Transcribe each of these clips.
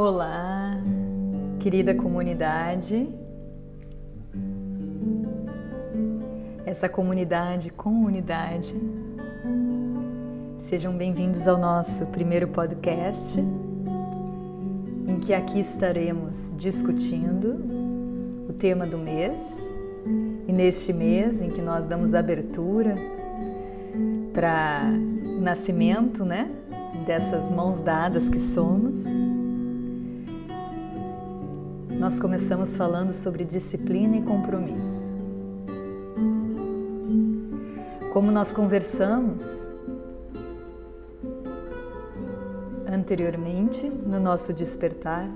Olá, querida comunidade. Essa comunidade com unidade. Sejam bem-vindos ao nosso primeiro podcast, em que aqui estaremos discutindo o tema do mês. E neste mês em que nós damos abertura para o nascimento, né, dessas mãos dadas que somos, nós começamos falando sobre disciplina e compromisso. Como nós conversamos anteriormente no nosso despertar,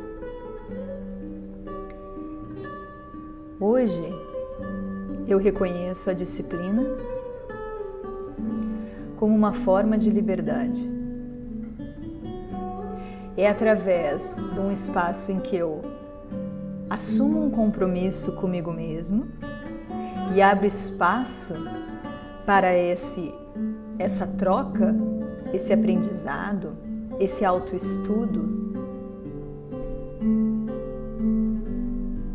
hoje eu reconheço a disciplina como uma forma de liberdade. É através de um espaço em que eu assumo um compromisso comigo mesmo e abro espaço para esse essa troca, esse aprendizado, esse autoestudo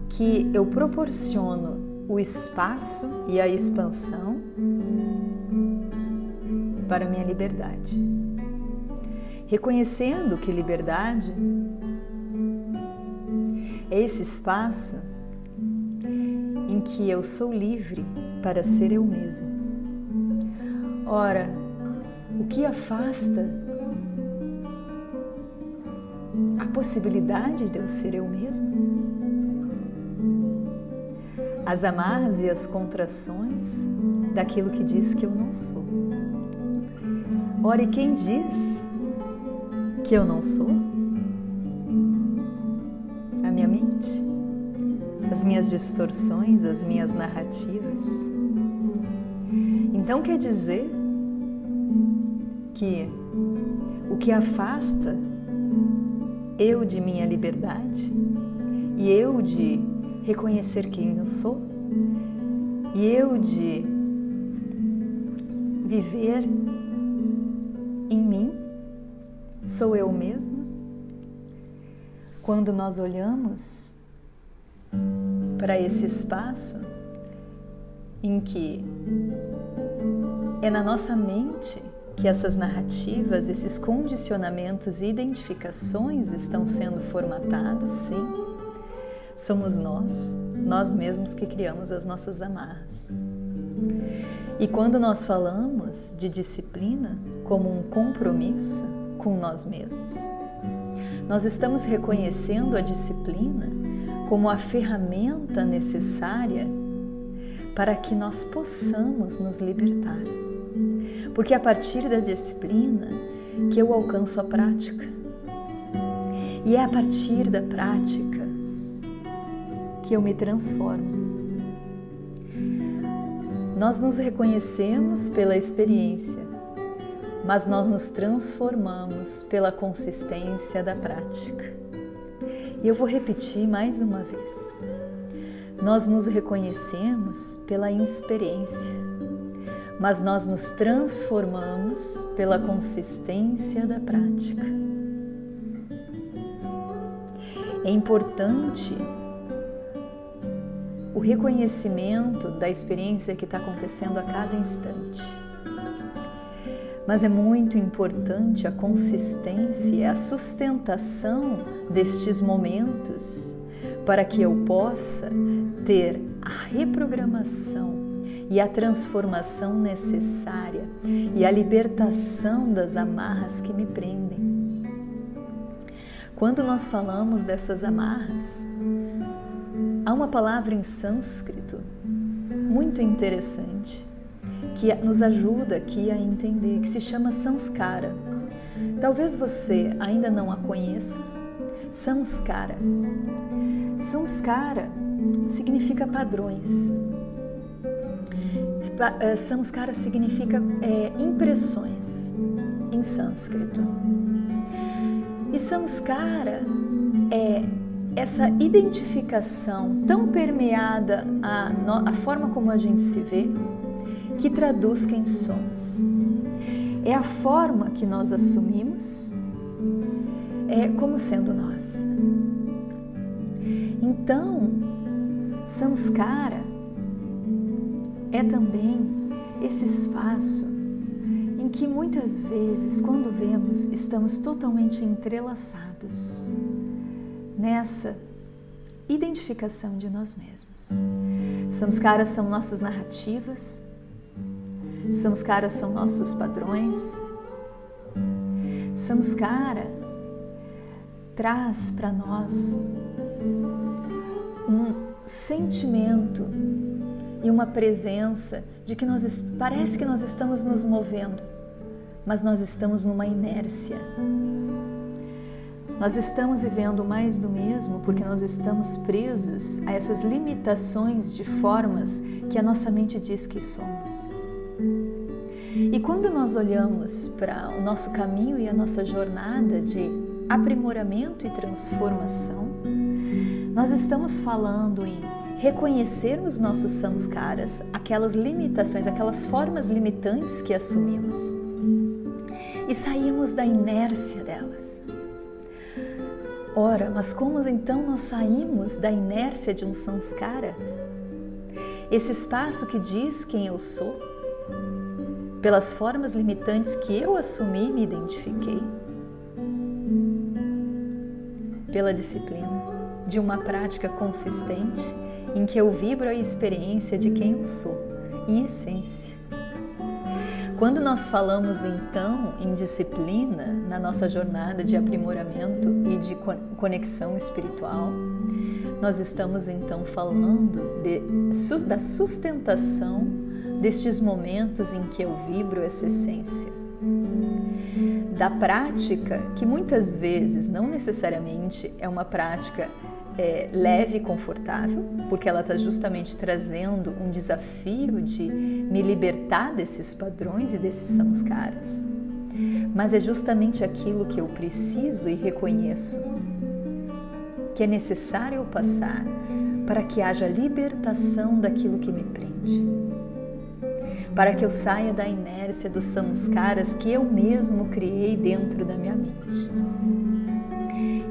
que eu proporciono o espaço e a expansão para minha liberdade. Reconhecendo que liberdade esse espaço em que eu sou livre para ser eu mesmo. Ora, o que afasta a possibilidade de eu ser eu mesmo? As amarras e as contrações daquilo que diz que eu não sou. Ora, e quem diz que eu não sou? Minhas distorções, as minhas narrativas. Então quer dizer que o que afasta eu de minha liberdade e eu de reconhecer quem eu sou e eu de viver em mim sou eu mesmo? Quando nós olhamos para esse espaço em que é na nossa mente que essas narrativas, esses condicionamentos e identificações estão sendo formatados, sim, somos nós, nós mesmos que criamos as nossas amarras. E quando nós falamos de disciplina como um compromisso com nós mesmos, nós estamos reconhecendo a disciplina como a ferramenta necessária para que nós possamos nos libertar. Porque é a partir da disciplina que eu alcanço a prática. E é a partir da prática que eu me transformo. Nós nos reconhecemos pela experiência, mas nós nos transformamos pela consistência da prática. E eu vou repetir mais uma vez. Nós nos reconhecemos pela experiência, mas nós nos transformamos pela consistência da prática. É importante o reconhecimento da experiência que está acontecendo a cada instante mas é muito importante a consistência a sustentação destes momentos para que eu possa ter a reprogramação e a transformação necessária e a libertação das amarras que me prendem. Quando nós falamos dessas amarras, há uma palavra em sânscrito muito interessante que nos ajuda aqui a entender, que se chama Sanskara. Talvez você ainda não a conheça. Sanskara. Sanskara significa padrões. Eh, Sanskara significa é, impressões em sânscrito. E Sanskara é essa identificação tão permeada a, a forma como a gente se vê, que traduz quem somos. É a forma que nós assumimos é, como sendo nós. Então, samskara é também esse espaço em que muitas vezes, quando vemos, estamos totalmente entrelaçados nessa identificação de nós mesmos. Samskaras são nossas narrativas, samskaras são nossos padrões. Samskara traz para nós um sentimento e uma presença de que nós parece que nós estamos nos movendo, mas nós estamos numa inércia. Nós estamos vivendo mais do mesmo porque nós estamos presos a essas limitações de formas que a nossa mente diz que somos. E quando nós olhamos para o nosso caminho e a nossa jornada de aprimoramento e transformação, nós estamos falando em reconhecer os nossos samskaras, aquelas limitações, aquelas formas limitantes que assumimos e sairmos da inércia delas. Ora, mas como então nós saímos da inércia de um samskara? Esse espaço que diz quem eu sou, pelas formas limitantes que eu assumi e me identifiquei, pela disciplina de uma prática consistente em que eu vibro a experiência de quem eu sou, em essência. Quando nós falamos então em disciplina na nossa jornada de aprimoramento e de conexão espiritual, nós estamos então falando de, da sustentação destes momentos em que eu vibro essa essência. Da prática, que muitas vezes não necessariamente é uma prática é, leve e confortável, porque ela está justamente trazendo um desafio de me libertar desses padrões e desses samskaras. Mas é justamente aquilo que eu preciso e reconheço que é necessário passar para que haja libertação daquilo que me prende. Para que eu saia da inércia dos samskaras que eu mesmo criei dentro da minha mente.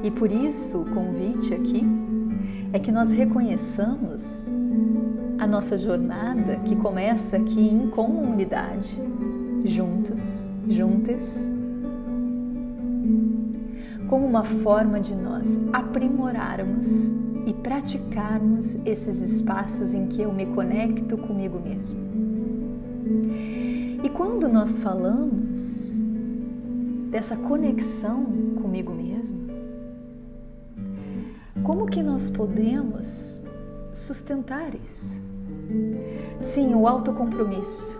E por isso o convite aqui é que nós reconheçamos a nossa jornada que começa aqui em comunidade, juntos, juntas, como uma forma de nós aprimorarmos e praticarmos esses espaços em que eu me conecto comigo mesmo. Quando nós falamos dessa conexão comigo mesmo, como que nós podemos sustentar isso? Sim, o autocompromisso.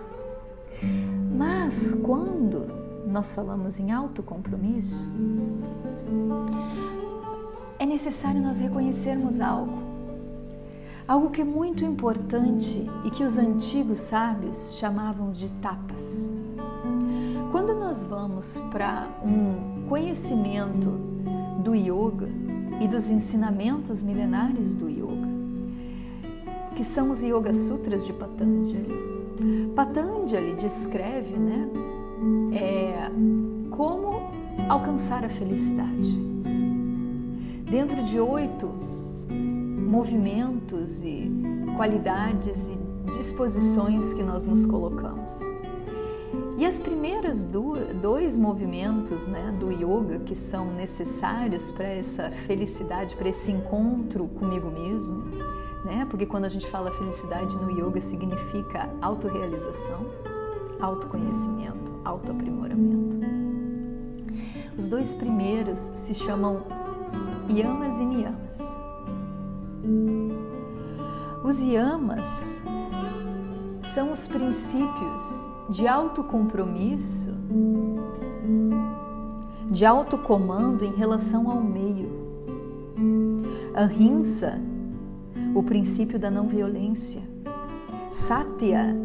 Mas quando nós falamos em autocompromisso, é necessário nós reconhecermos algo. Algo que é muito importante e que os antigos sábios chamavam de tapas. Quando nós vamos para um conhecimento do yoga, e dos ensinamentos milenares do yoga, que são os Yoga Sutras de Patanjali. Patanjali descreve né, é, como alcançar a felicidade. Dentro de oito movimentos e qualidades e disposições que nós nos colocamos. E as primeiras dois movimentos né, do yoga que são necessários para essa felicidade, para esse encontro comigo mesmo, né? Porque quando a gente fala felicidade no yoga significa autorrealização, autoconhecimento, autoaprimoramento. Os dois primeiros se chamam yamas e niyamas. Os yamas são os princípios de autocompromisso, de autocomando em relação ao meio. Ahimsa, o princípio da não violência. Satya,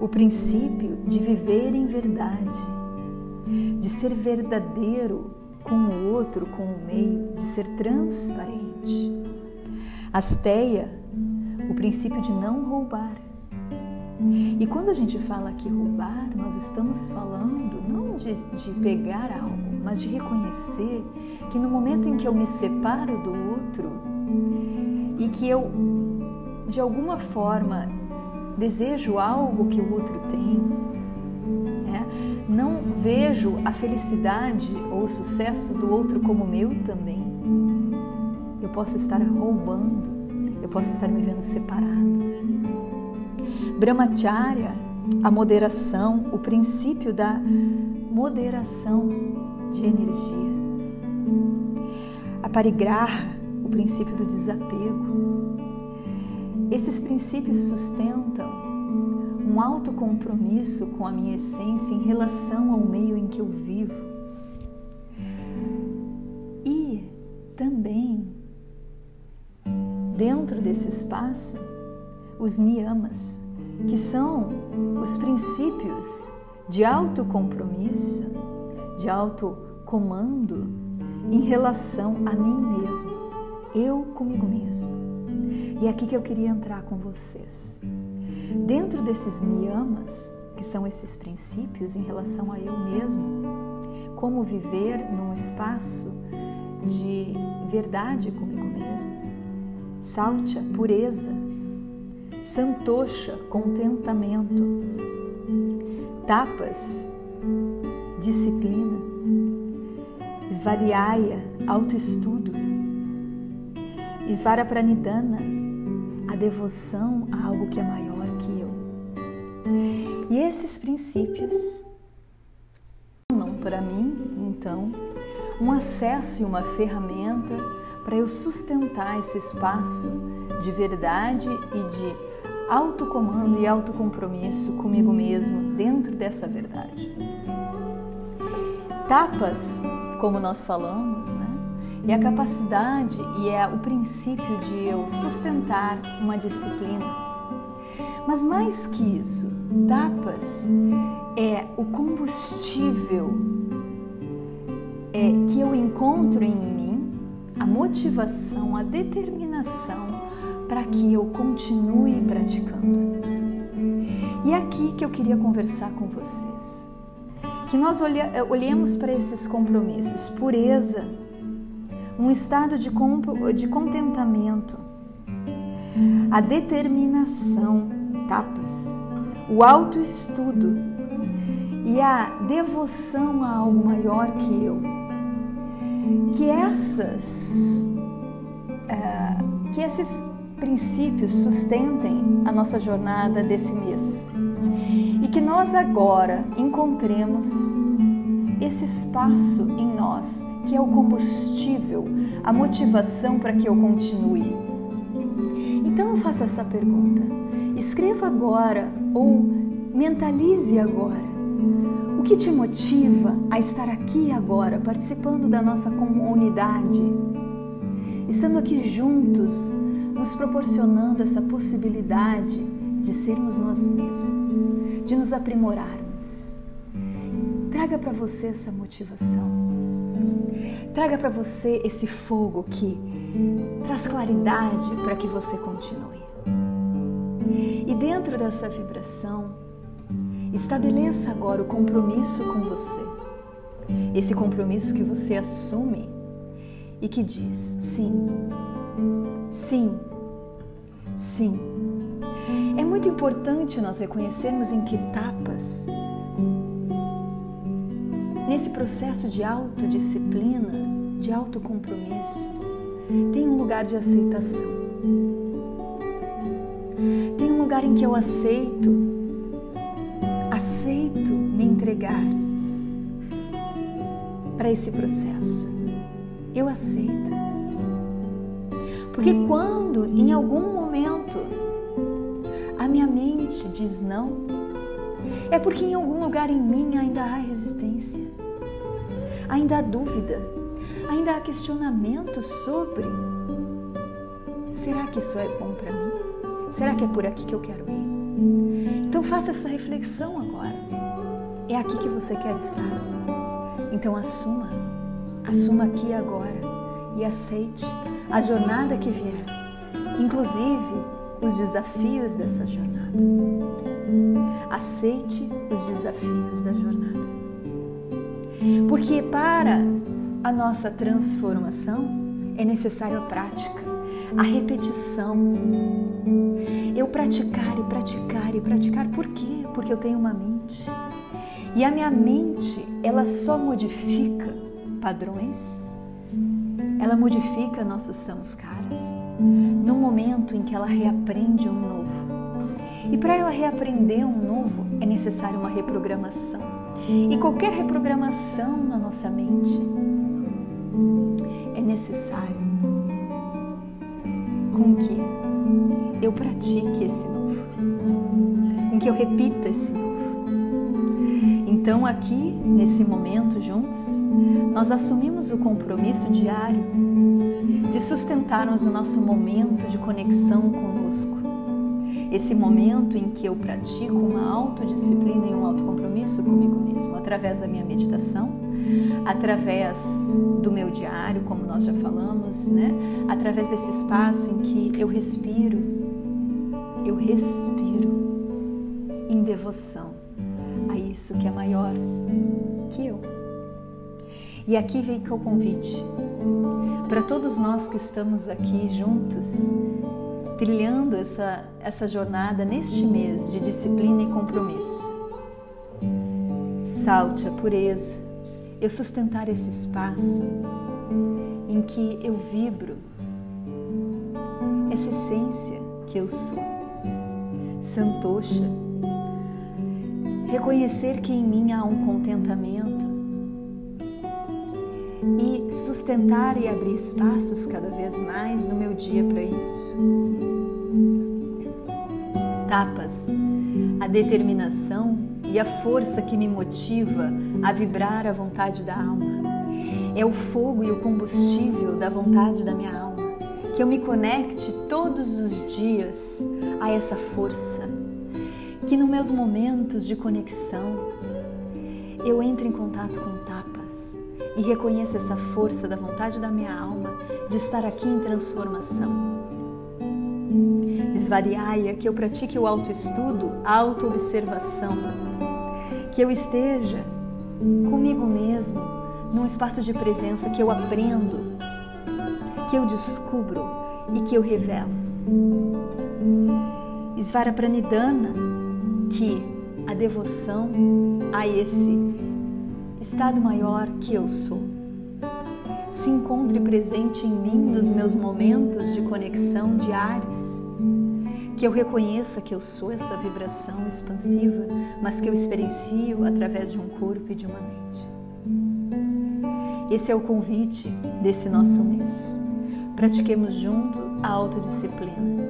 o princípio de viver em verdade, de ser verdadeiro com o outro, com o meio, de ser transparente. Asteia, o princípio de não roubar E quando a gente fala aqui roubar, nós estamos falando não de, de pegar algo, mas de reconhecer que no momento em que eu me separo do outro e que eu, de alguma forma, desejo algo que o outro tem, né? não vejo a felicidade ou o sucesso do outro como meu também, eu posso estar roubando, eu posso estar me vendo separado. Brahmacharya, a moderação, o princípio da moderação de energia. A parigraha, o princípio do desapego. Esses princípios sustentam um alto compromisso com a minha essência em relação ao meio em que eu vivo. E também, dentro desse espaço, os niyamas, que são os princípios de autocompromisso, de autocomando em relação a mim mesmo, eu comigo mesmo. E é aqui que eu queria entrar com vocês. Dentro desses niyamas, que são esses princípios em relação a eu mesmo, como viver num espaço de verdade comigo saltya, pureza, santosha, contentamento, tapas, disciplina, svariaya, autoestudo, svarapranidana, a devoção a algo que é maior que eu. E esses princípios não para mim, então, um acesso e uma ferramenta para eu sustentar esse espaço de verdade e de autocomando e autocompromisso comigo mesmo dentro dessa verdade. Tapas, como nós falamos, né? É a capacidade e é o princípio de eu sustentar uma disciplina. Mas mais que isso, tapas é o combustível é, que eu encontro em mim, a motivação, a determinação para que eu continue praticando. E é aqui que eu queria conversar com vocês. Que nós olhemos para esses compromissos, pureza, um estado de, de contentamento, a determinação, tapas, o autoestudo e a devoção a algo maior que eu. Que essas, uh, que esses princípios sustentem a nossa jornada desse mês. E que nós agora encontremos esse espaço em nós que é o combustível, a motivação para que eu continue. Então eu faço essa pergunta. Escreva agora ou mentalize agora. O que te motiva a estar aqui agora, participando da nossa comunidade? Estando aqui juntos, nos proporcionando essa possibilidade de sermos nós mesmos, de nos aprimorarmos. Traga para você essa motivação. Traga para você esse fogo que traz claridade para que você continue. E dentro dessa vibração, estabeleça agora o compromisso com você. Esse compromisso que você assume e que diz: sim, Sim, sim. É muito importante nós reconhecermos em que etapas, nesse processo de autodisciplina, de autocompromisso, tem um lugar de aceitação. Tem um lugar em que eu aceito, aceito me entregar para esse processo. Eu aceito. Porque quando em algum momento a minha mente diz não, é porque em algum lugar em mim ainda há resistência, ainda há dúvida, ainda há questionamento sobre: será que isso é bom para mim? Será que é por aqui que eu quero ir? Então faça essa reflexão agora. É aqui que você quer estar. Então assuma, assuma aqui agora e aceite a jornada que vier, inclusive os desafios dessa jornada. Aceite os desafios da jornada. Porque para a nossa transformação é necessária a prática, a repetição. Eu praticar e praticar e praticar, por quê? Porque eu tenho uma mente. E a minha mente, ela só modifica padrões, ela modifica nossos samskaras no momento em que ela reaprende um novo. E para ela reaprender um novo, é necessário uma reprogramação. E qualquer reprogramação na nossa mente é necessário com que eu pratique esse novo, com que eu repita esse novo. Então, aqui, nesse momento juntos, nós assumimos o compromisso diário de sustentarmos o nosso momento de conexão conosco. Esse momento em que eu pratico uma autodisciplina e um autocompromisso comigo mesmo, através da minha meditação, através do meu diário, como nós já falamos, né? Através desse espaço em que eu respiro, eu respiro em devoção a isso que é maior que eu. E aqui vem que o convite para todos nós que estamos aqui juntos, trilhando essa, essa jornada neste mês de disciplina e compromisso. Salte a pureza, eu sustentar esse espaço em que eu vibro essa essência que eu sou. Santosha reconhecer que em mim há um contentamento e sustentar e abrir espaços cada vez mais no meu dia para isso. Tapas, a determinação e a força que me motiva a vibrar a vontade da alma. É o fogo e o combustível da vontade da minha alma. Que eu me conecte todos os dias a essa força que nos meus momentos de conexão eu entre em contato com tapas e reconheça essa força da vontade da minha alma de estar aqui em transformação. Esvariaia, que eu pratique o autoestudo, a autoobservação, que eu esteja comigo mesmo num espaço de presença que eu aprendo, que eu descubro e que eu revelo. Svara Pranidana, que a devoção a esse estado maior que eu sou se encontre presente em mim nos meus momentos de conexão diários. Que eu reconheça que eu sou essa vibração expansiva, mas que eu experiencio através de um corpo e de uma mente. Esse é o convite desse nosso mês. Pratiquemos junto a autodisciplina.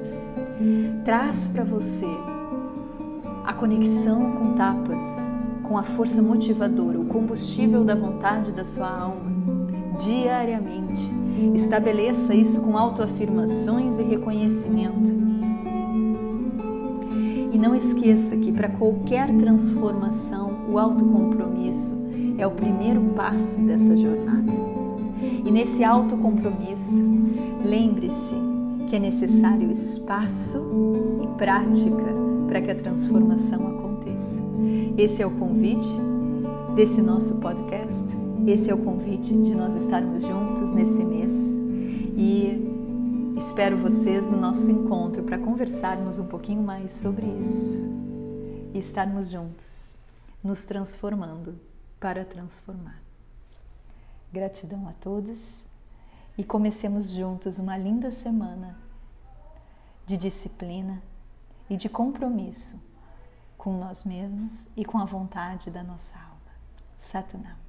Traz para você a conexão com tapas, com a força motivadora, o combustível da vontade da sua alma, diariamente. Estabeleça isso com autoafirmações e reconhecimento. Não esqueça que para qualquer transformação, o autocompromisso é o primeiro passo dessa jornada. E nesse autocompromisso, lembre-se que é necessário espaço e prática para que a transformação aconteça. Esse é o convite desse nosso podcast. Esse é o convite de nós estarmos juntos nesse mês e espero vocês no nosso encontro para conversarmos um pouquinho mais sobre isso e estarmos juntos, nos transformando para transformar. Gratidão a todos e comecemos juntos uma linda semana de disciplina e de compromisso com nós mesmos e com a vontade da nossa alma. Satanam.